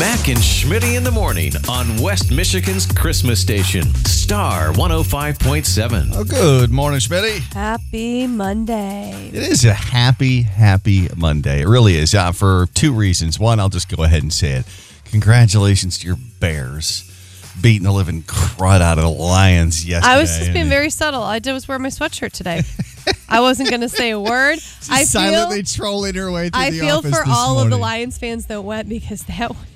Mac and Shmitty in the morning on West Michigan's Christmas station, Star 105.7. Oh, good morning, Shmitty. Happy Monday. It is a happy, happy Monday. It really is. Uh, for two reasons. One, I'll just go ahead and say it. Congratulations to your Bears beating the living crud out of the Lions yesterday. I was just being very subtle. I did was wear my sweatshirt today. I wasn't going to say a word. just I silently feel, trolling her way through the show. I feel for this all of the. Lions fans that went because that one.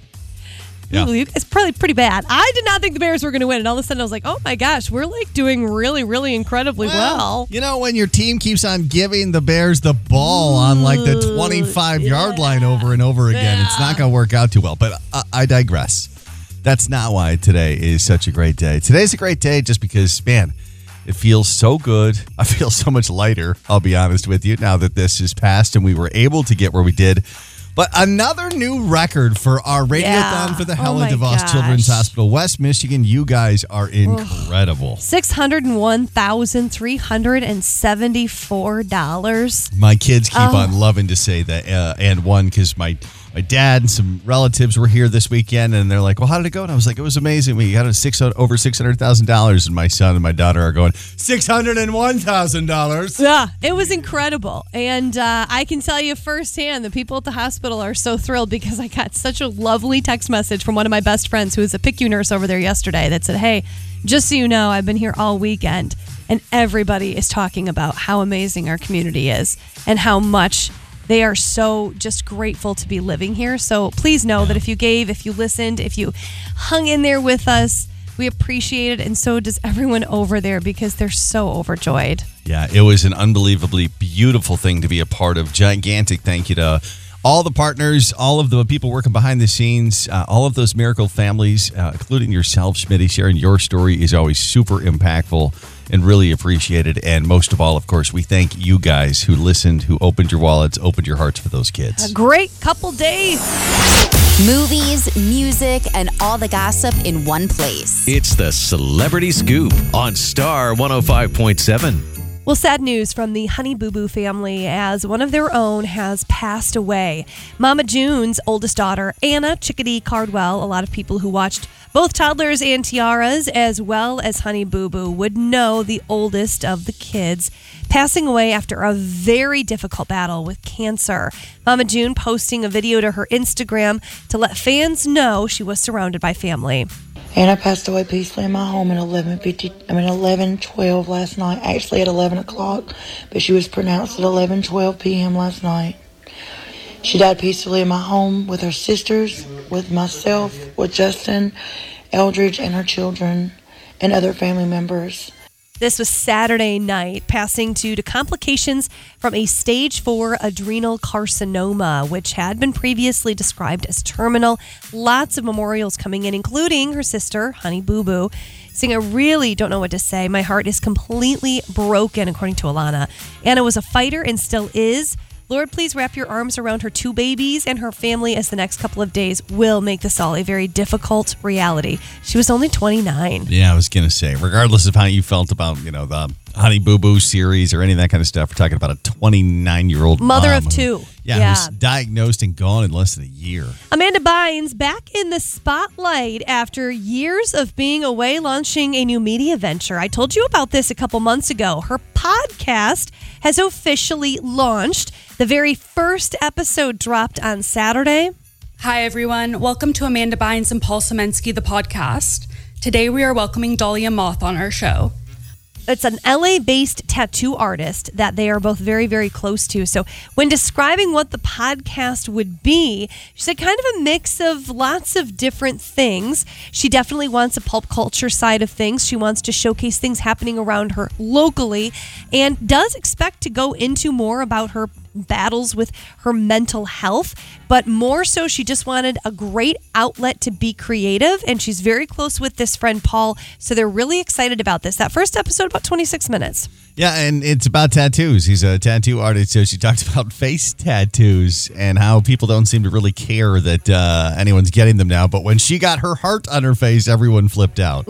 Yeah. Ooh, It's probably pretty bad. I did not think the Bears were going to win, and all of a sudden I was like, "Oh my gosh, we're like doing really, really incredibly well." You know, when your team keeps on giving the Bears the ball on like the Ooh, 25 yard line over and over again, it's not going to work out too well. But I, I digress. That's not why today is such a great day. Today's a great day just because, man, it feels so good. I feel so much lighter, I'll be honest with you, now that this is past and we were able to get where we did. But another new record for our radiothon Yeah. for the Oh Helen my DeVos gosh. Children's Hospital. West Michigan, you guys are incredible. Six hundred and one thousand three hundred and seventy-four dollars. My kids keep Oh. on loving to say that uh, and one because my my dad and some relatives were here this weekend and they're like, "Well, how did it go?" And I was like, "It was amazing. We got a six over six hundred thousand dollars." And my son and my daughter are going six hundred and one thousand dollars. Yeah, it was incredible. And uh, I can tell you firsthand, the people at the hospital are so thrilled because I got such a lovely text message from one of my best friends who is a PICU nurse over there yesterday that said, Hey, just so you know, I've been here all weekend. And everybody is talking about how amazing our community is and how much they are so just grateful to be living here. So please know that if you gave, if you listened, if you hung in there with us, we appreciate it. And so does everyone over there because they're so overjoyed. Yeah, it was an unbelievably beautiful thing to be a part of. Gigantic thank you to all the partners, all of the people working behind the scenes, uh, all of those miracle families, uh, including yourself, Shmitty. Sharing your story is always super impactful and really appreciated. And most of all, of course, we thank you guys who listened, who opened your wallets, opened your hearts for those kids. A great couple days. Movies, music, and all the gossip in one place. It's the Celebrity Scoop on Star 105.7. Well, sad news from the Honey Boo Boo family as one of their own has passed away. Mama June's oldest daughter, Anna Chickadee Cardwell, a lot of people who watched both Toddlers and Tiaras as well as Honey Boo Boo would know the oldest of the kids passing away after a very difficult battle with cancer. Mama June posting a video to her Instagram to let fans know she was surrounded by family. Anna passed away peacefully in my home at 11:50. I mean 11:12 last night. Actually at 11 o'clock, but she was pronounced at 11:12 p.m. last night. She died peacefully in my home with her sisters, with myself, with Justin, Eldridge, and her children, and other family members. This was Saturday night, passing due to complications from a stage four adrenal carcinoma, which had been previously described as terminal. Lots of memorials coming in, including her sister, Honey Boo Boo, saying, I really don't know what to say. My heart is completely broken, according to Alana. Anna was a fighter and still is. Lord, please wrap your arms around her two babies and her family as the next couple of days will make this all a very difficult reality. She was only 29. Yeah, I was gonna say, regardless of how you felt about you know the Honey Boo Boo series or any of that kind of stuff, we're talking about a 29 year old Mother mom of who- two. Yeah, Yeah. who's diagnosed and gone in less than a year. Amanda Bynes back in the spotlight after years of being away launching a new media venture. I told you about this a couple months ago. Her podcast has officially launched. The very first episode dropped on Saturday. Hi, everyone. Welcome to Amanda Bynes and Paul Semensky, the podcast. Today, we are welcoming Dahlia Moth on our show. It's an LA based tattoo artist that they are both very, very close to. So, when describing what the podcast would be, she said kind of a mix of lots of different things. She definitely wants a pulp culture side of things. She wants to showcase things happening around her locally and does expect to go into more about her battles with her mental health, but more so, she just wanted a great outlet to be creative. And she's very close with this friend, Paul. So they're really excited about this. That first episode, about 26 minutes. Yeah, and it's about tattoos. He's a tattoo artist, so she talked about face tattoos and how people don't seem to really care that uh, anyone's getting them now. But when she got her heart on her face, everyone flipped out.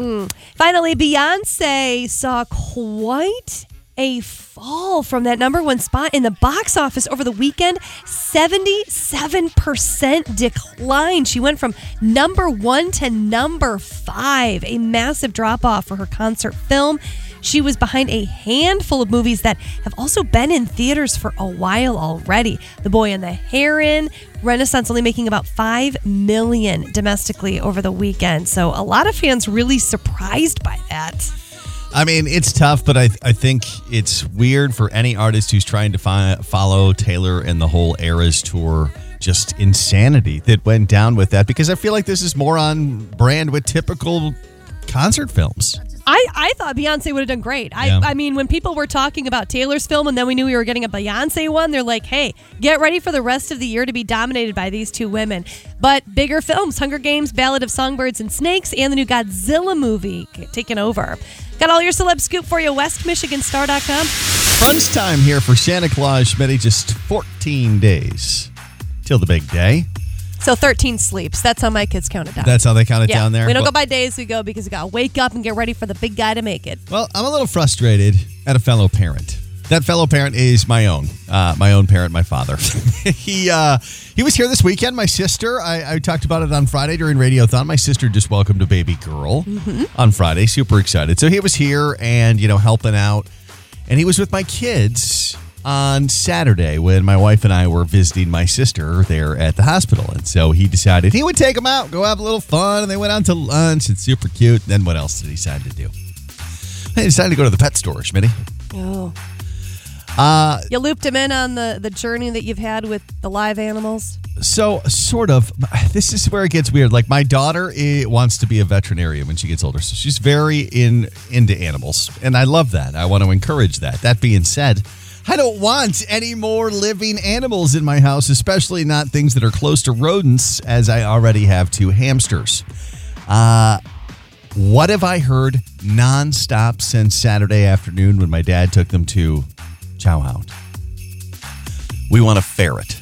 Finally, Beyonce saw quite a fall from that number one spot in the box office over the weekend. 77% decline. She went from number one to number five, a massive drop off for her concert film. She was behind a handful of movies that have also been in theaters for a while already. The Boy and the Heron, Renaissance only making about 5 million domestically over the weekend. So a lot of fans really surprised by that. I mean, it's tough, but I, I think it's weird for any artist who's trying to fi- follow Taylor and the whole Eras tour. Just insanity that went down with that because I feel like this is more on brand with typical concert films. I, I thought Beyonce would have done great. I, Yeah. I mean, when people were talking about Taylor's film and then we knew we were getting a Beyonce one, they're like, hey, get ready for the rest of the year to be dominated by these two women. But bigger films Hunger Games, Ballad of Songbirds and Snakes, and the new Godzilla movie taking over. Got all your celeb scoop for you, westmichiganstar.com. Crunch time here for Santa Claus, Shmitty. Just 14 days till the big day. So 13 sleeps. That's how my kids count it down. That's how they count it yeah. down there. We don't Well- go by days, we go because we got to wake up and get ready for the big guy to make it. Well, I'm a little frustrated at a fellow parent. That fellow parent is my own, uh, my own parent, my father. he uh, he was here this weekend. My sister, I, I talked about it on Friday during Radiothon. My sister just welcomed a baby girl on Friday. Super excited. So he was here and you know helping out, and he was with my kids on Saturday when my wife and I were visiting my sister there at the hospital. And so he decided he would take them out, go have a little fun, and they went out to lunch. It's super cute. Then what else did he decide to do? He decided to go to the pet store, Shmitty. Oh. Uh, You looped him in on the, the journey that you've had with the live animals. so sort of. This is where it gets weird. Like my daughter eh, wants to be a veterinarian when she gets older, so she's very in into animals, and I love that. I want to encourage that. That being said, I don't want any more living animals in my house, especially not things that are close to rodents, as I already have two hamsters. Uh, what have I heard nonstop since Saturday afternoon when my dad took them to Chow Hound? We want a ferret.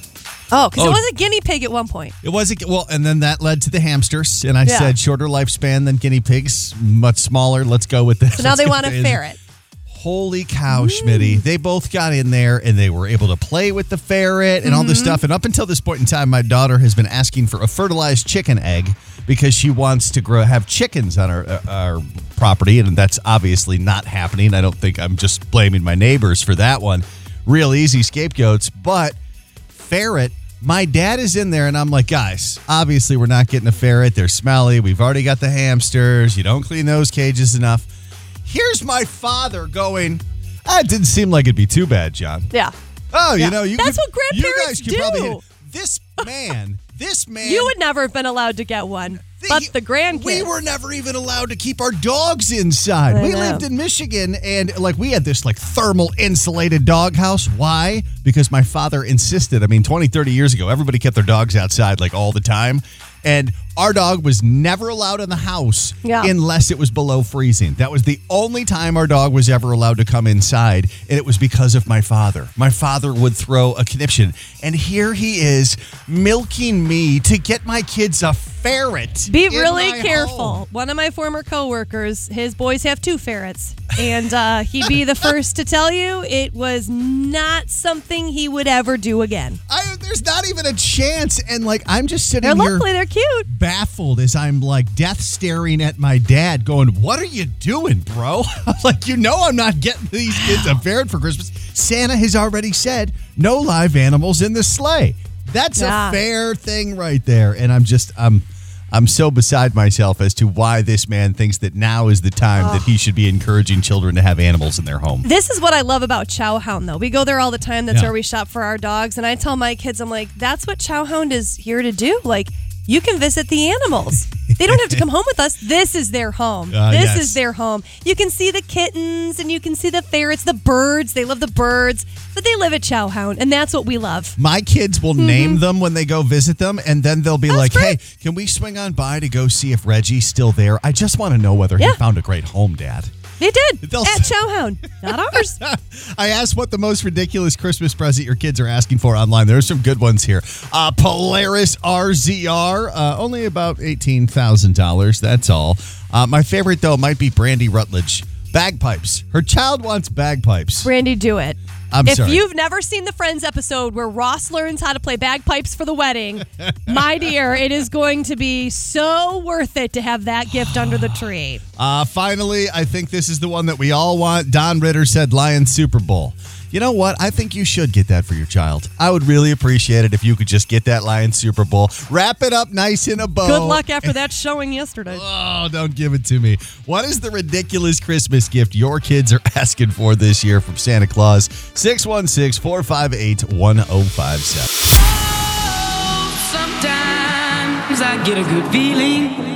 Oh, because Oh. it was a guinea pig at one point. It was a, well, and then that led to the hamsters, and I Yeah. said shorter lifespan than guinea pigs, much smaller. Let's go with this. So now Let's they want a with this. ferret. Holy cow, Shmitty. They both got in there and they were able to play with the ferret and all this Mm-hmm. stuff. And up until this point in time, my daughter has been asking for a fertilized chicken egg because she wants to grow have chickens on our, uh, our property. And that's obviously not happening. I don't think I'm just blaming my neighbors for that one. Real easy scapegoats. But ferret. My dad is in there, and I'm like, guys, obviously we're not getting a ferret. They're smelly. We've already got the hamsters. You don't clean those cages enough. Here's my father going, ah, it didn't seem like it'd be too bad, John. Yeah. Oh, you Yeah. know, you That's could- what you guys could probably do. it. This man, this man. You would never have been allowed to get one, but the grandkids. We were never even allowed to keep our dogs inside. I we know. lived in Michigan and like we had this like thermal insulated doghouse. Why? Because my father insisted. I mean, 20, 30 years ago, everybody kept their dogs outside like all the time. And our dog was never allowed in the house Yeah. unless it was below freezing. That was the only time our dog was ever allowed to come inside. And it was because of my father. My father would throw a conniption. And here he is milking me to get my kids a ferret. Be really careful. home. One of my former coworkers, his boys have two ferrets, and uh, he'd be the first to tell you it was not something he would ever do again. I, there's not even a chance. And like, I'm just sitting They're here lovely. They're cute. baffled as I'm like death staring at my dad, going, What are you doing, bro? I'm like, You know, I'm not getting these kids a ferret for Christmas. Santa has already said no live animals in the sleigh. That's Yeah. a fair thing right there. And I'm just, I'm. I'm so beside myself as to why this man thinks that now is the time that he should be encouraging children to have animals in their home. This is what I love about Chow Hound, though. We go there all the time. That's Yeah. where we shop for our dogs. And I tell my kids, I'm like, that's what Chow Hound is here to do. Like, you can visit the animals. They don't have to come home with us. This is their home. Uh, this yes. is their home. You can see the kittens and you can see the ferrets, the birds. They love the birds, but they live at Chow Hound, and that's what we love. My kids will name them when they go visit them, and then they'll be Mm-hmm. That's like, great. "Hey, can we swing on by to go see if Reggie's still there? I just want to know whether he found a great home, Dad." They did They'll at s- Chow Hound, not ours. I asked what the most ridiculous Christmas present your kids are asking for online. There's some good ones here. Uh, Polaris RZR, uh, only about eighteen thousand dollars. That's all. Uh, my favorite though might be Brandy Rutledge. Bagpipes. Her child wants bagpipes. Brandy, do it. I'm if sorry. you've never seen the Friends episode where Ross learns how to play bagpipes for the wedding, my dear, it is going to be so worth it to have that gift under the tree. Uh, finally, I think this is the one that we all want. Don Ritter said Lions Super Bowl. You know what? I think you should get that for your child. I would really appreciate it if you could just get that Lions Super Bowl, wrap it up nice in a bow. Good luck after that showing yesterday. Oh, don't give it to me. What is the ridiculous Christmas gift your kids are asking for this year from Santa Claus? 616 458 1057. Sometimes I get a good feeling.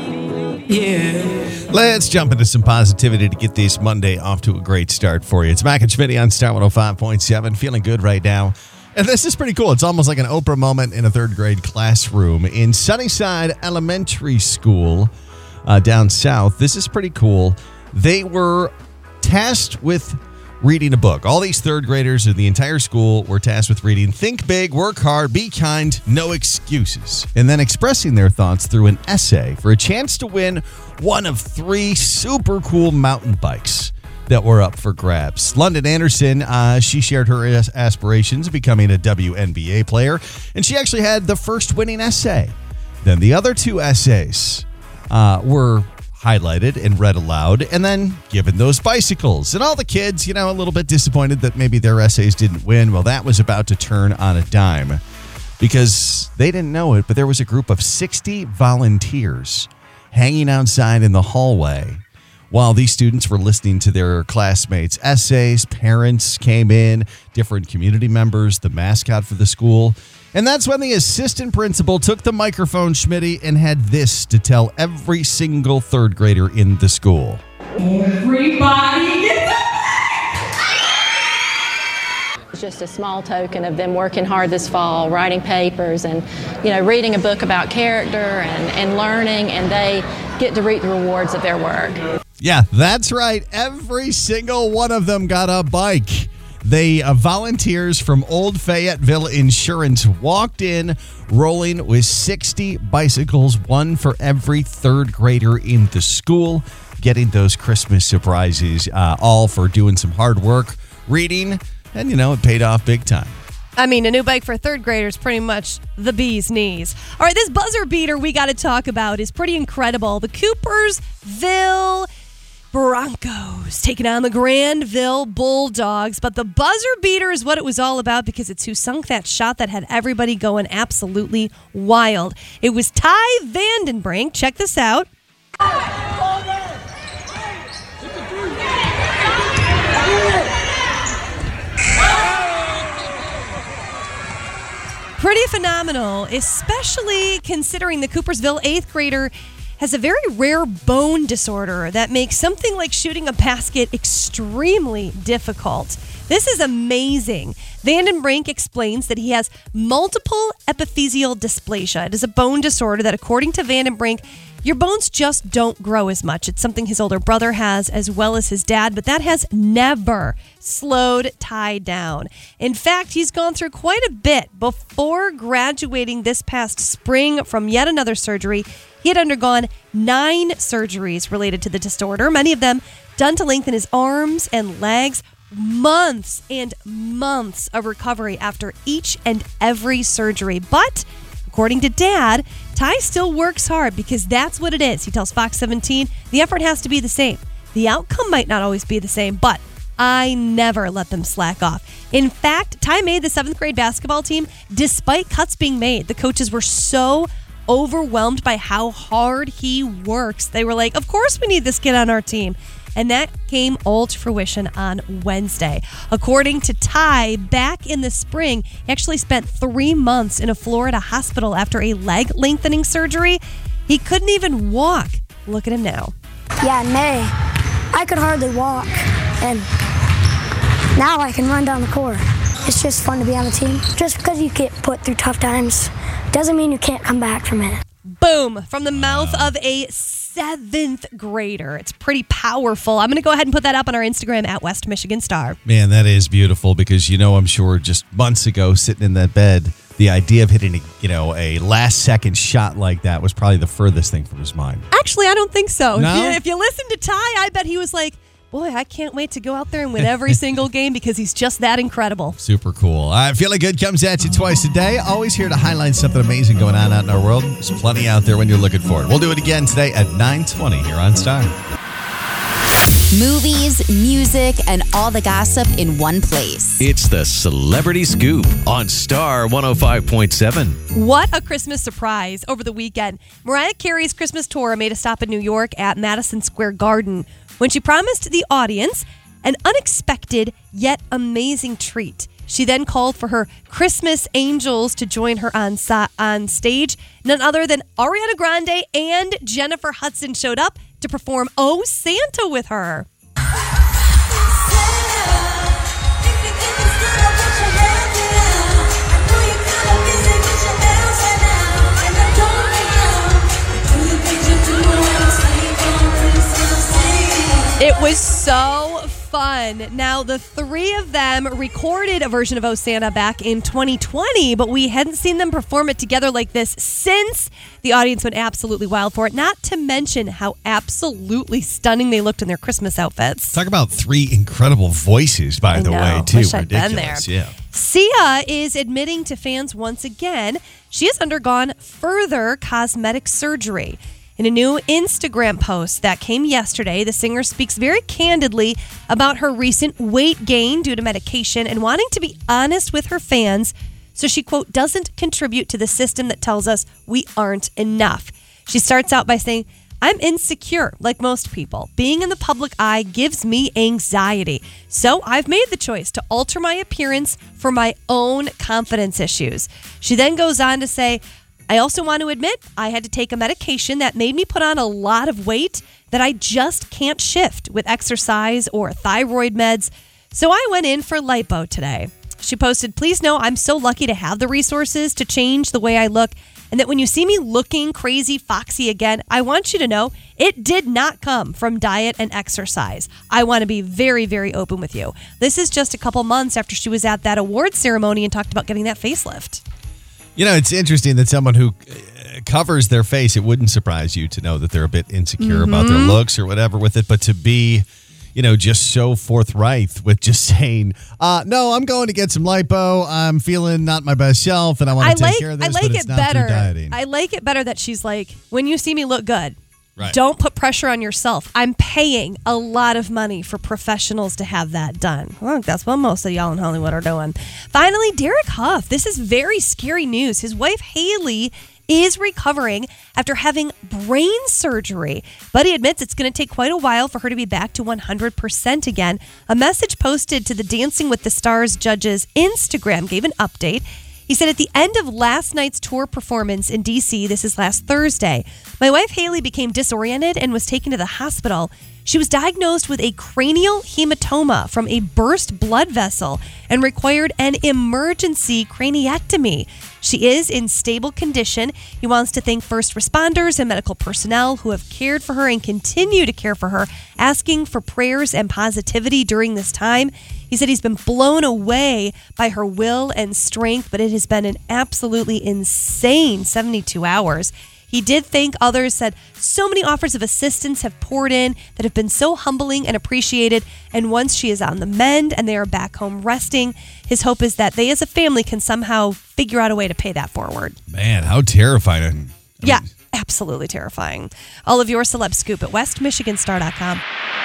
Yeah. Let's jump into some positivity to get this Monday off to a great start for you. It's Mac and Shmitty on Star 105.7. Feeling good right now. And this is pretty cool. It's almost like an Oprah moment in a third grade classroom in Sunnyside Elementary School uh, down south. This is pretty cool. They were tasked with reading a book. All these third graders in the entire school were tasked with reading Think Big, Work Hard, Be Kind, No Excuses, and then expressing their thoughts through an essay for a chance to win one of three super cool mountain bikes that were up for grabs. London Anderson, uh, she shared her aspirations of becoming a WNBA player, and she actually had the first winning essay. Then the other two essays uh, were highlighted and read aloud, and then given those bicycles. And all the kids, you know, a little bit disappointed that maybe their essays didn't win. Well, that was about to turn on a dime because they didn't know it, but there was a group of 60 volunteers hanging outside in the hallway while these students were listening to their classmates' essays. Parents came in, different community members, the mascot for the school. And that's when the assistant principal took the microphone, Shmitty, and had this to tell every single third grader in the school. Everybody get It's just a small token of them working hard this fall, writing papers and, you know, reading a book about character and, and learning, and they get to reap the rewards of their work. Yeah, that's right. Every single one of them got a bike. They uh, volunteers from Old Fayetteville Insurance walked in rolling with 60 bicycles, one for every third grader in the school, getting those Christmas surprises, uh, all for doing some hard work, reading, and you know, it paid off big time. I mean, a new bike for third graders, pretty much the bee's knees. All right, this buzzer beater we got to talk about is pretty incredible. The Coopersville Broncos taking on the Grandville Bulldogs. But the buzzer beater is what it was all about because it's who sunk that shot that had everybody going absolutely wild. It was Ty Vandenbrink. Check this out. Pretty phenomenal, especially considering the Coopersville eighth grader has a very rare bone disorder that makes something like shooting a basket extremely difficult. This is amazing. Vandenbrink explains that he has multiple epiphyseal dysplasia. It is a bone disorder that, according to Vandenbrink, your bones just don't grow as much. It's something his older brother has as well as his dad, but that has never slowed Ty down. In fact, he's gone through quite a bit before graduating this past spring from yet another surgery. He had undergone nine surgeries related to the disorder, many of them done to lengthen his arms and legs. Months and months of recovery after each and every surgery. But according to dad, Ty still works hard because that's what it is. He tells Fox 17 the effort has to be the same. The outcome might not always be the same, but I never let them slack off. In fact, Ty made the seventh grade basketball team despite cuts being made. The coaches were so overwhelmed by how hard he works. They were like, Of course, we need this kid on our team. And that came all to fruition on Wednesday. According to Ty, back in the spring, he actually spent three months in a Florida hospital after a leg lengthening surgery. He couldn't even walk. Look at him now. Yeah, May, I could hardly walk, and now I can run down the court. It's just fun to be on the team. Just because you get put through tough times doesn't mean you can't come back from it. Boom, from the mouth of a seventh grader. It's pretty powerful. I'm going to go ahead and put that up on our Instagram at West Michigan Star. Man, that is beautiful because you know I'm sure just months ago sitting in that bed, the idea of hitting a, you know a last second shot like that was probably the furthest thing from his mind. Actually, I don't think so. No? If, you, if you listen to Ty, I bet he was like, boy, I can't wait to go out there and win every single game because he's just that incredible. Super cool. All right, Feeling Good comes at you twice a day. Always here to highlight something amazing going on out in our world. There's plenty out there when you're looking for it. We'll do it again today at 920 here on Star. Movies, music, and all the gossip in one place. It's the Celebrity Scoop on Star 105.7. What a Christmas surprise over the weekend. Mariah Carey's Christmas tour made a stop in New York at Madison Square Garden when she promised the audience an unexpected yet amazing treat. She then called for her Christmas angels to join her on, sa- on stage. None other than Ariana Grande and Jennifer Hudson showed up to perform Oh Santa with her. Was so fun. Now, the three of them recorded a version of Oh Santa back in 2020, but we hadn't seen them perform it together like this since the audience went absolutely wild for it. Not to mention how absolutely stunning they looked in their Christmas outfits. Talk about three incredible voices, by I the know. way, too. Wish I'd been Ridiculous. there. Yeah. Sia is admitting to fans once again she has undergone further cosmetic surgery. In a new Instagram post that came yesterday, the singer speaks very candidly about her recent weight gain due to medication and wanting to be honest with her fans so she, quote, doesn't contribute to the system that tells us we aren't enough. She starts out by saying, I'm insecure, like most people. Being in the public eye gives me anxiety. So I've made the choice to alter my appearance for my own confidence issues. She then goes on to say, I also want to admit I had to take a medication that made me put on a lot of weight that I just can't shift with exercise or thyroid meds. So I went in for lipo today. She posted, Please know I'm so lucky to have the resources to change the way I look, and that when you see me looking crazy, foxy again, I want you to know it did not come from diet and exercise. I want to be very, very open with you. This is just a couple months after she was at that award ceremony and talked about getting that facelift. You know, it's interesting that someone who uh, covers their face, it wouldn't surprise you to know that they're a bit insecure about their Mhm. looks or whatever with it, but to be, you know, just so forthright with just saying, uh, no, I'm going to get some lipo. I'm feeling not my best self and I want I to take like care of I this, like but it's it better. I like it better that she's like, when you see me look good, Right. don't put pressure on yourself. I'm paying a lot of money for professionals to have that done. Well, that's what most of y'all in Hollywood are doing. Finally, Derek Hough. This is very scary news. His wife Hayley is recovering after having brain surgery, but he admits it's going to take quite a while for her to be back to 100% again. A message posted to the Dancing with the Stars judges Instagram gave an update. He said at the end of last night's tour performance in DC, this is last Thursday, my wife Hayley became disoriented and was taken to the hospital. She was diagnosed with a cranial hematoma from a burst blood vessel and required an emergency craniectomy. She is in stable condition. He wants to thank first responders and medical personnel who have cared for her and continue to care for her, asking for prayers and positivity during this time. He said he's been blown away by her will and strength, but it has been an absolutely insane 72 hours. He did thank others, said so many offers of assistance have poured in that have been so humbling and appreciated. And once she is on the mend and they are back home resting, his hope is that they as a family can somehow figure out a way to pay that forward. Man, how terrifying. Yeah, absolutely terrifying. All of your celeb scoop at westmichiganstar.com.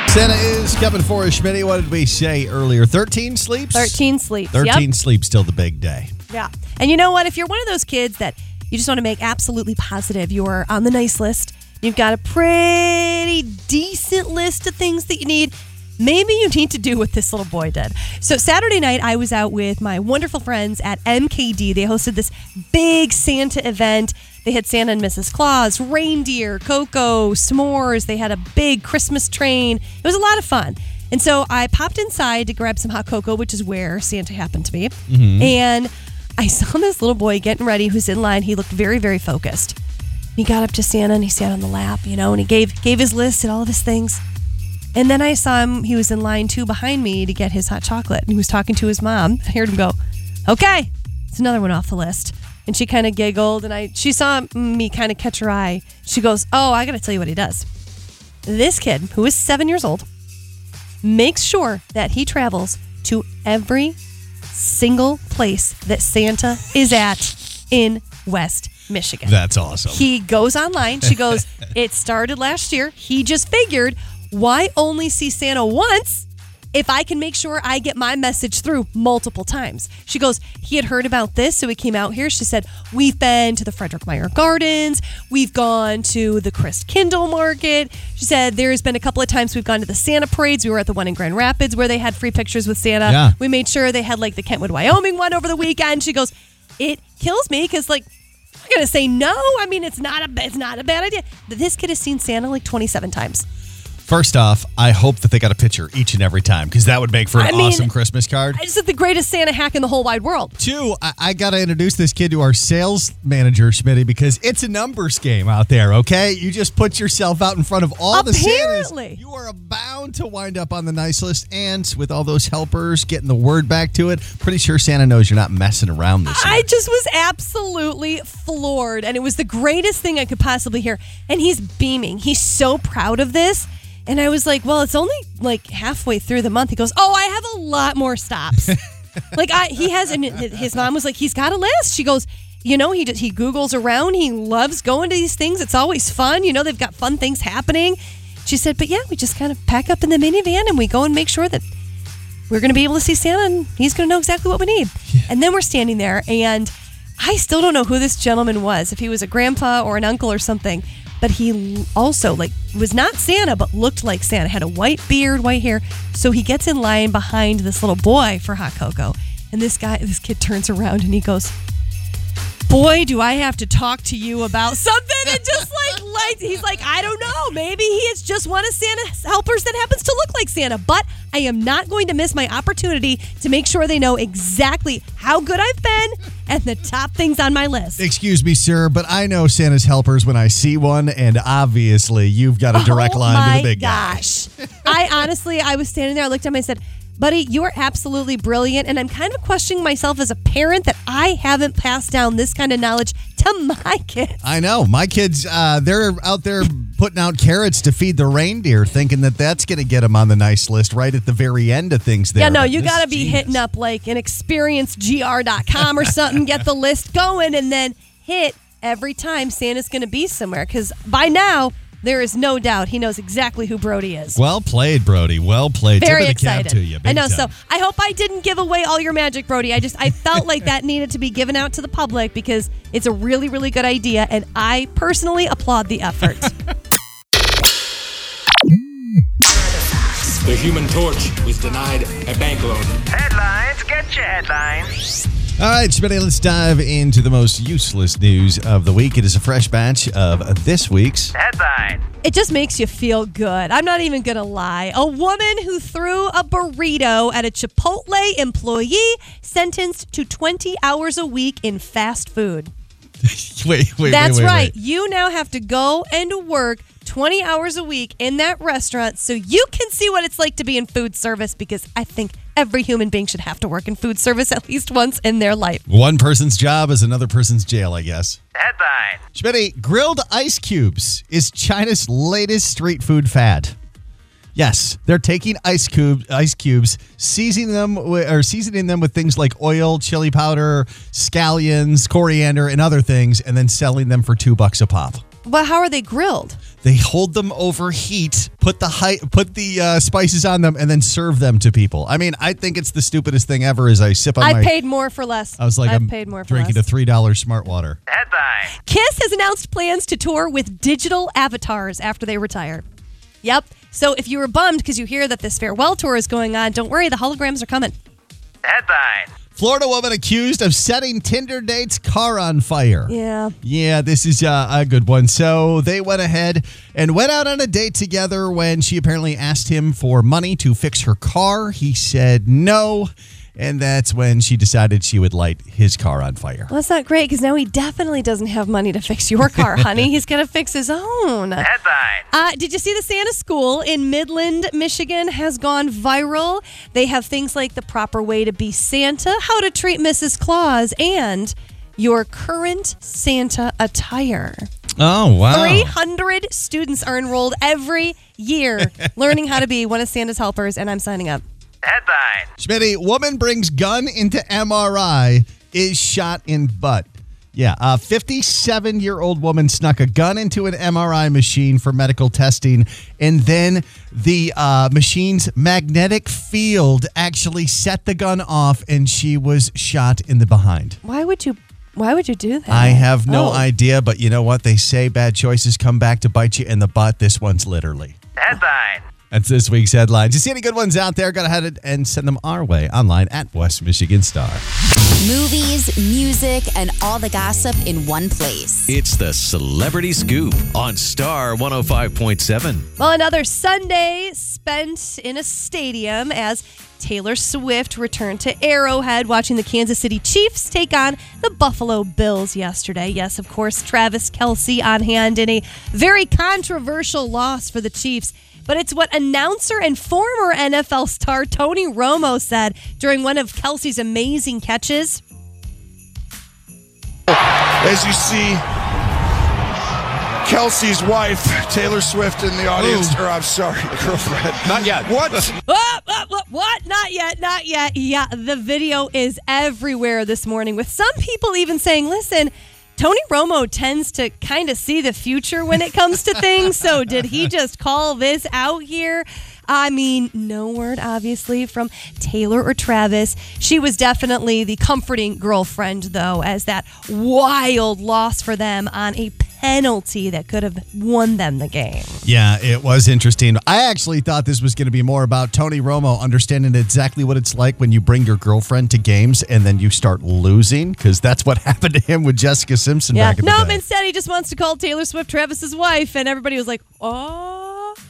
Santa is coming for us, Shmitty. What did we say earlier? 13 sleeps? 13 sleeps. 13 Yep. sleeps till the big day. Yeah. And you know what? If you're one of those kids that you just want to make absolutely positive you're on the nice list, you've got a pretty decent list of things that you need. Maybe you need to do what this little boy did. So, Saturday night, I was out with my wonderful friends at MKD. They hosted this big Santa event. They had Santa and Mrs. Claus, reindeer, cocoa, s'mores. They had a big Christmas train. It was a lot of fun. And so I popped inside to grab some hot cocoa, which is where Santa happened to be. Mhm. And I saw this little boy getting ready who's in line. He looked very, very focused. He got up to Santa and he sat on the lap, you know, and he gave gave his list and all of his things. And then I saw him, he was in line two behind me to get his hot chocolate. And he was talking to his mom. I heard him go, Okay, it's another one off the list. And she kind of giggled and I she saw me kind of catch her eye. She goes, Oh, I gotta tell you what he does. This kid, who is seven years old, makes sure that he travels to every single place that Santa is at in West Michigan. That's awesome. He goes online. She goes, It started last year. He just figured, why only see Santa once if I can make sure I get my message through multiple times? She goes, He had heard about this, so he came out here. She said, We've been to the Frederik Meijer Gardens. We've gone to the Christkindl Market. She said, There's been a couple of times we've gone to the Santa parades. We were at the one in Grand Rapids where they had free pictures with Santa. Yeah. We made sure they had like the Kentwood, Wyoming one over the weekend. She goes, It kills me because, like, I'm gonna say no. I mean, it's not a it's not a bad idea. This kid has seen Santa like 27 times. First off, I hope that they got a picture each and every time because that would make for an I mean, awesome Christmas card. I just said the greatest Santa hack in the whole wide world. Two, I, I got to introduce this kid to our sales manager, Shmitty, because it's a numbers game out there, okay? You just put yourself out in front of all the Santas. You are bound to wind up on the nice list. And with all those helpers getting the word back to it, pretty sure Santa knows you're not messing around this year. I just was absolutely floored, and it was the greatest thing I could possibly hear. And he's beaming. He's so proud of this. And I was like, well, it's only like halfway through the month. He goes, oh, I have a lot more stops. like I, he has, and his mom was like, he's got a list. She goes, you know, he just, he Googles around. He loves going to these things. It's always fun. You know, they've got fun things happening. She said, but yeah, we just kind of pack up in the minivan and we go and make sure that we're going to be able to see Santa and he's going to know exactly what we need. And then we're standing there and I still don't know who this gentleman was, if he was a grandpa or an uncle or something, but he also like was not Santa but looked like Santa, had a white beard, white hair. So he gets in line behind this little boy for hot cocoa. And this guy this kid turns around and he goes, boy, do I have to talk to you about something. And just like, like he's like, I don't know. Maybe he is just one of Santa's helpers that happens to look like Santa. But I am not going to miss my opportunity to make sure they know exactly how good I've been and the top things on my list. Excuse me, sir, but I know Santa's helpers when I see one, and obviously you've got a direct oh line my to the big guy. gosh. I honestly, I was standing there, I looked at him, I said, Buddy, you are absolutely brilliant. And I'm kind of questioning myself as a parent that I haven't passed down this kind of knowledge to my kids. I know. My kids, uh, they're out there putting out carrots to feed the reindeer, thinking that that's going to get them on the nice list right at the very end of things there. Yeah, no, you got to be genius. hitting up like an experiencegr.com or something, get the list going, and then hit every time Santa's going to be somewhere. Because by now, there is no doubt he knows exactly who Brody is. Well played, Brody. Well played. Very Tip of the cap excited. to you. I big know. So. I hope I didn't give away all your magic, Brody. I just I felt like that needed to be given out to the public because it's a really really good idea, and I personally applaud the effort. The Human Torch was denied a bank loan. Headlines, get your headlines. All right, Shmitty, let's dive into the most useless news of the week. It is a fresh batch of this week's. Headline. it just makes you feel good. I'm not even gonna lie. A woman who threw a burrito at a Chipotle employee sentenced to 20 hours a week in fast food. wait, wait, That's wait, wait, right. wait. You now have to go and work 20 hours a week in that restaurant so you can see what it's like to be in food service because I think every human being should have to work in food service at least once in their life. One person's job is another person's jail, I guess. Headline. Shmitty, grilled ice cubes is China's latest street food fad. Yes, they're taking ice cube ice cubes, seasoning them wi- or seasoning them with things like oil, chili powder, scallions, coriander, and other things, and then selling them for two bucks a pop. Well, how are they grilled? They hold them over heat, put the high, put the uh, spices on them, and then serve them to people. I mean, I think it's the stupidest thing ever. As I sip on I my, paid more for less. I was like, I've I'm paid more for drinking less. a three dollar smart water. Headline. Kiss has announced plans to tour with digital avatars after they retire. Yep. So if you were bummed because you hear that this farewell tour is going on, don't worry, the holograms are coming. Headline. Florida woman accused of setting Tinder date's car on fire. Yeah. Yeah, this is uh, a good one. So they went ahead and went out on a date together when she apparently asked him for money to fix her car. He said no. And that's when she decided she would light his car on fire. Well, that's not great because now he definitely doesn't have money to fix your car, honey. He's going to fix his own. Headline. Uh, did you see the Santa School in Midland, Michigan has gone viral? They have things like the proper way to be Santa, how to treat Mrs. Claus, and your current Santa attire. Oh, wow. 300 students are enrolled every year learning how to be one of Santa's helpers, and I'm signing up. Headline. Shmitty, woman brings gun into MRI, is shot in butt. Yeah, a 57 year old woman snuck a gun into an MRI machine for medical testing, and then the uh, machine's magnetic field actually set the gun off, and she was shot in the behind. Why would you? Why would you do that? I have no Oh. idea, but you know what? They say bad choices come back to bite you in the butt. This one's literally. Headline. That's this week's headlines. You see any good ones out there? Go ahead and send them our way online at West Michigan Star. Movies, music, and all the gossip in one place. It's the Celebrity Scoop on Star 105.7. Well, another Sunday spent in a stadium as Taylor Swift returned to Arrowhead watching the Kansas City Chiefs take on the Buffalo Bills yesterday. Yes, of course, Travis Kelce on hand in a very controversial loss for the Chiefs. But it's what announcer and former NFL star Tony Romo said during one of Kelce's amazing catches. As you see, Kelce's wife, Taylor Swift, in the audience. Or I'm sorry, girlfriend. Not yet. What? What, what, what, what? Not yet, not yet. Yeah, the video is everywhere this morning with some people even saying, listen, Tony Romo tends to kind of see the future when it comes to things. So did he just call this out here? I mean, no word, obviously, from Taylor or Travis. She was definitely the comforting girlfriend, though, as that wild loss for them on a penalty that could have won them the game. Yeah, it was interesting. I actually thought this was going to be more about Tony Romo understanding exactly what it's like when you bring your girlfriend to games and then you start losing, because that's what happened to him with Jessica Simpson Yeah. back in No, the day. No, instead he just wants to call Taylor Swift Travis's wife, and everybody was like, "Oh."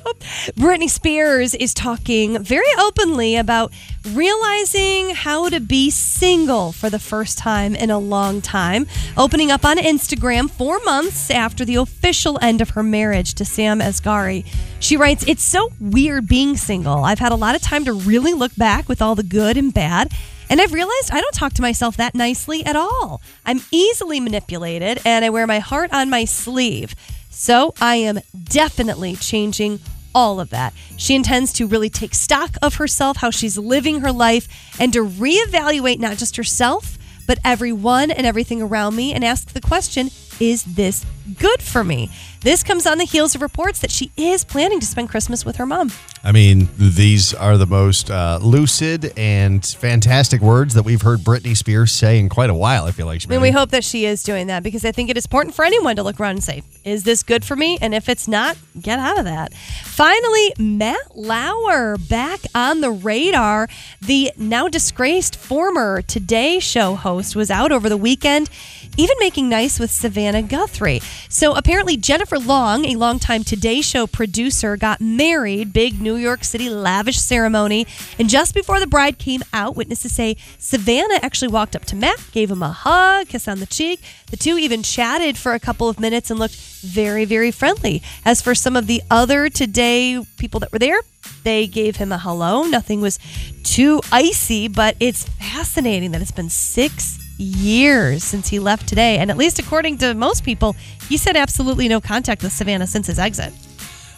Britney Spears is talking very openly about realizing how to be single for the first time in a long time, opening up on Instagram four months after the official end of her marriage to Sam Asghari. She writes, It's so weird being single. I've had a lot of time to really look back with all the good and bad. And I've realized I don't talk to myself that nicely at all. I'm easily manipulated and I wear my heart on my sleeve. So I am definitely changing all of that. She intends to really take stock of herself, how she's living her life, and to reevaluate not just herself, but everyone and everything around me and ask the question is this good for me? This comes on the heels of reports that she is planning to spend Christmas with her mom. I mean, these are the most uh, lucid and fantastic words that we've heard Britney Spears say in quite a while, I feel like. I mean, we hope that she is doing that because I think it is important for anyone to look around and say, is this good for me? And if it's not, get out of that. Finally, Matt Lauer back on the radar. The now disgraced former Today Show host was out over the weekend, even making nice with Savannah Guthrie. So apparently, Jennifer Long, a longtime Today Show producer, got married, big New York City lavish ceremony. And just before the bride came out, witnesses say Savannah actually walked up to Matt, gave him a hug, kiss on the cheek. The two even chatted for a couple of minutes and looked very, very friendly. As for some of the other Today people that were there, they gave him a hello. Nothing was too icy, but it's fascinating that it's been six years since he left today. And at least according to most people, he said absolutely no contact with Savannah since his exit.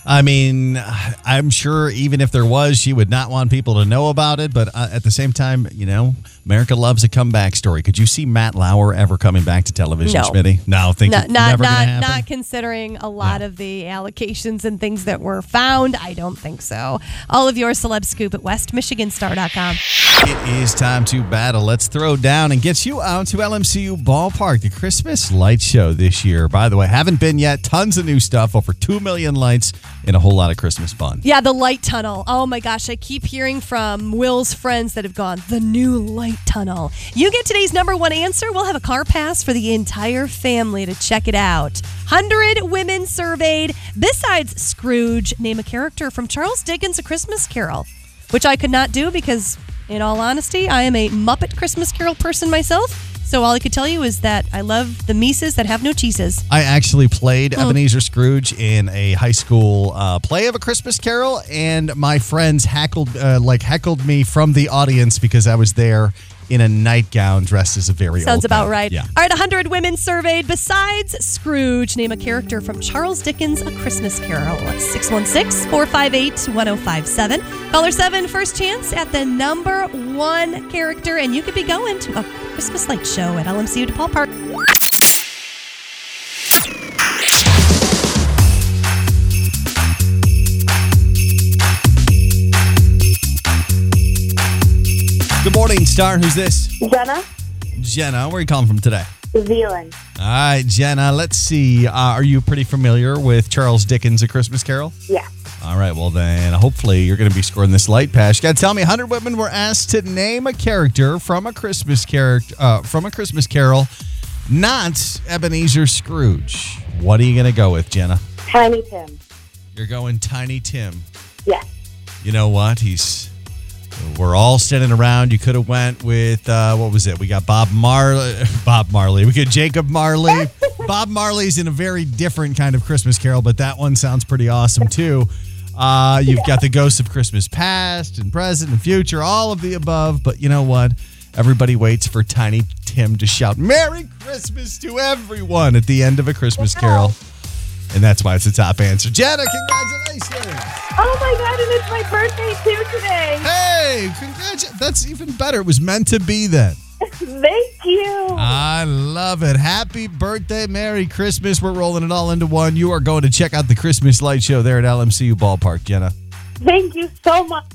I mean, I'm sure even if there was, she would not want people to know about it. But uh, at the same time, you know, America loves a comeback story. Could you see Matt Lauer ever coming back to television, No. Shmitty? No, think not it's not never not, not considering a lot of the allocations and things that were found. I don't think so. All of your celeb scoop at westmichiganstar.com. It is time to battle. Let's throw down and get you out to LMCU Ballpark, the Christmas light show this year. By the way, haven't been yet. Tons of new stuff, over 2 million lights, and a whole lot of Christmas fun. Yeah, the light tunnel. Oh my gosh, I keep hearing from Will's friends that have gone, the new light tunnel. You get today's number one answer. We'll have a car pass for the entire family to check it out. 100 women surveyed. Besides Scrooge, name a character from Charles Dickens' A Christmas Carol, which I could not do because, in all honesty, I am a Muppet Christmas Carol person myself. So all I could tell you is that I love the Mises that have no cheeses. I actually played Hmm. Ebenezer Scrooge in a high school uh, play of a Christmas Carol, and my friends heckled, uh, like heckled me from the audience because I was there, in a nightgown dressed as a very Sounds about man. right. Yeah. All right, 100 women surveyed besides Scrooge. Name a character from Charles Dickens' A Christmas Carol. 616 458 1057. Caller 7, first chance at the number one character, and you could be going to a Christmas light show at LMCU Ballpark. Morning, Star. Who's this? Jenna, Jenna. Where are you calling from today? Zeeland. All right, Jenna. Let's see. Uh, are you pretty familiar with Charles Dickens' A Christmas Carol? Yeah. All right. Well, then hopefully you're going to be scoring this light pass. You got to tell me. 100 women were asked to name a character from a Christmas character uh, from a Christmas Carol, not Ebenezer Scrooge. What are you going to go with, Jenna? Tiny Tim. You're going Tiny Tim. Yeah. You know what? He's. We're all standing around. You could have went with uh, what was it? We got Bob Marley. Bob Marley. We got Jacob Marley. Bob Marley's in a very different kind of Christmas Carol, but that one sounds pretty awesome too. Uh, you've got the ghosts of Christmas past and present and future, all of the above. But you know what? Everybody waits for Tiny Tim to shout "Merry Christmas" to everyone at the end of a Christmas Carol, and that's why it's the top answer. Jenna, congratulations! Oh my god, and it's my birthday too today. Hey, congratulations! That's even better. It was meant to be then. Thank you. I love it. Happy birthday, Merry Christmas. We're rolling it all into one. You are going to check out the Christmas light show there at LMCU Ballpark, Jenna. Thank you so much.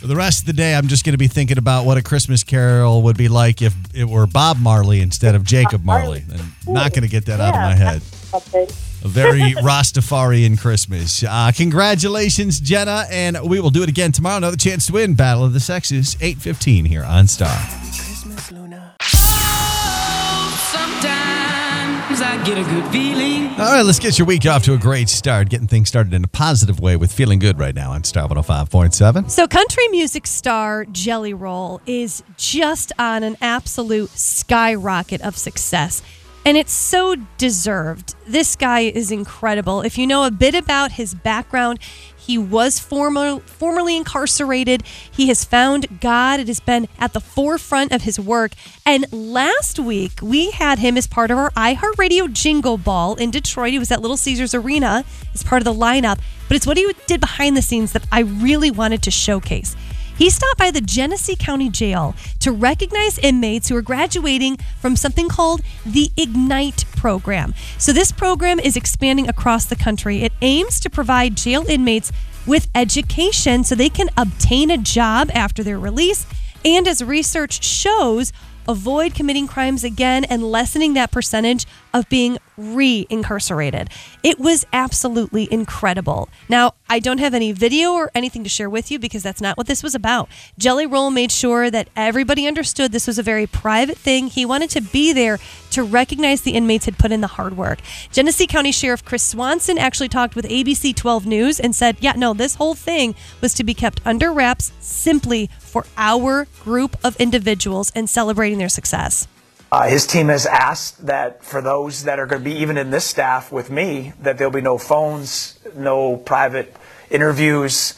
For the rest of the day, I'm just going to be thinking about what a Christmas carol would be like if it were Bob Marley instead of Jacob Marley. I'm not going to get that out of my head. A very Rastafarian Christmas. Uh, congratulations, Jenna, and we will do it again tomorrow. Another chance to win Battle of the Sexes, 8:15 here on Star. Sometimes I get a good feeling. All right, let's get your week off to a great start. Getting things started in a positive way with feeling good right now on Star 105.7. So, country music star Jelly Roll is just on an absolute skyrocket of success. And it's so deserved. This guy is incredible. If you know a bit about his background, he was former, formerly incarcerated. He has found God. It has been at the forefront of his work. And last week, we had him as part of our iHeartRadio Jingle Ball in Detroit. He was at Little Caesars Arena as part of the lineup. But it's what he did behind the scenes that I really wanted to showcase. He stopped by the Genesee County Jail to recognize inmates who are graduating from something called the Ignite program. So, this program is expanding across the country. It aims to provide jail inmates with education so they can obtain a job after their release, and as research shows, avoid committing crimes again and lessening that percentage of being re incarcerated. It was absolutely incredible. Now, I don't have any video or anything to share with you because that's not what this was about. Jelly Roll made sure that everybody understood this was a very private thing. He wanted to be there to recognize the inmates had put in the hard work. Genesee County Sheriff Chris Swanson actually talked with ABC 12 News and said, yeah, no, this whole thing was to be kept under wraps simply for our group of individuals and celebrating their success. Uh, his team has asked that for those that are going to be even in this staff with me, that there'll be no phones, no private interviews,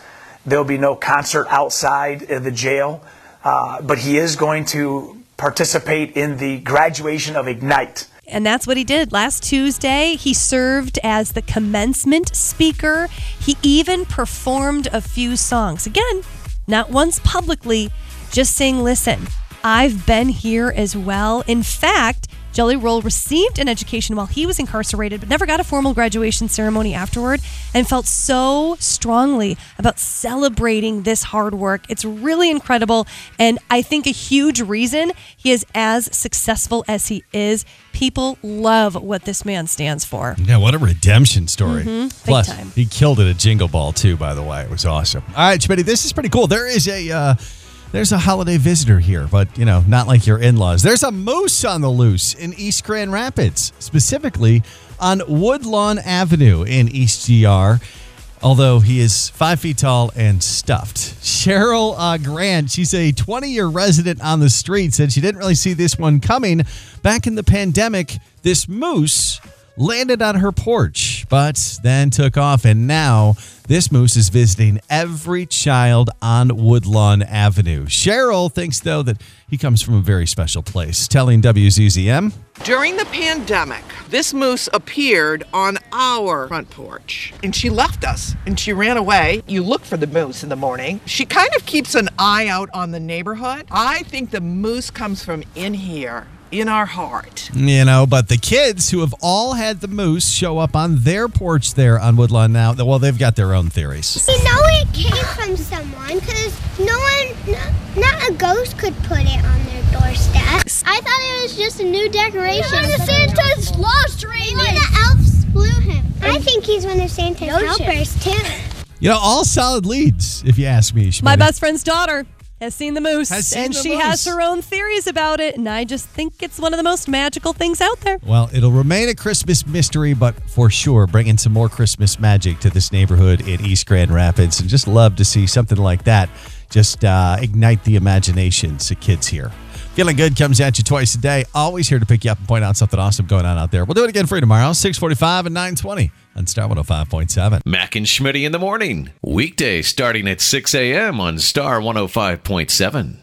there'll be no concert outside of the jail. Uh, but he is going to participate in the graduation of Ignite. And that's what he did. Last Tuesday, he served as the commencement speaker. He even performed a few songs. Again, not once publicly, just saying, listen, I've been here as well. In fact, Jelly Roll received an education while he was incarcerated, but never got a formal graduation ceremony afterward and felt so strongly about celebrating this hard work. It's really incredible. And I think a huge reason he is as successful as he is. People love what this man stands for. Yeah, what a redemption story. Mhm, Plus, time. he killed it at Jingle Ball too. By the way, it was awesome. All right, Shmitty, this is pretty cool. There is a uh, there's a holiday visitor here, but you know, not like your in-laws. There's a moose on the loose in East Grand Rapids, specifically on Woodlawn Avenue in East GR. Although he is five feet tall and stuffed. Cheryl uh, Grant, she's a 20 year resident on the street, said she didn't really see this one coming. Back in the pandemic, this moose landed on her porch but then took off. And now this moose is visiting every child on Woodlawn Avenue. Cheryl thinks, though, that he comes from a very special place, telling WZZM. During the pandemic, this moose appeared on our front porch and she left us and she ran away. You look for the moose in the morning. She kind of keeps an eye out on the neighborhood. I think the moose comes from in here, in our heart. You know, but the kids who have all had the moose show up on their porch there on Woodlawn now, well, they've got their own theories. You know it came from someone because no one, not a ghost could put it on their doorstep. I thought it was just a new decoration. One of Santa's lost reindeer. the elves blew him. I think he's one of Santa's helpers too. You know, all solid leads, if you ask me. My best friend's daughter has seen the moose, seen and the she moose. has her own theories about it. And I just think it's one of the most magical things out there. Well, it'll remain a Christmas mystery, but for sure, bringing some more Christmas magic to this neighborhood in East Grand Rapids. And just love to see something like that just uh, ignite the imaginations of kids here. Feeling good comes at you twice a day. Always here to pick you up and point out something awesome going on out there. We'll do it again for you tomorrow, 645 and 920 on Star 105.7. Mac and Shmitty in the morning. Weekday starting at 6 a.m. on Star 105.7.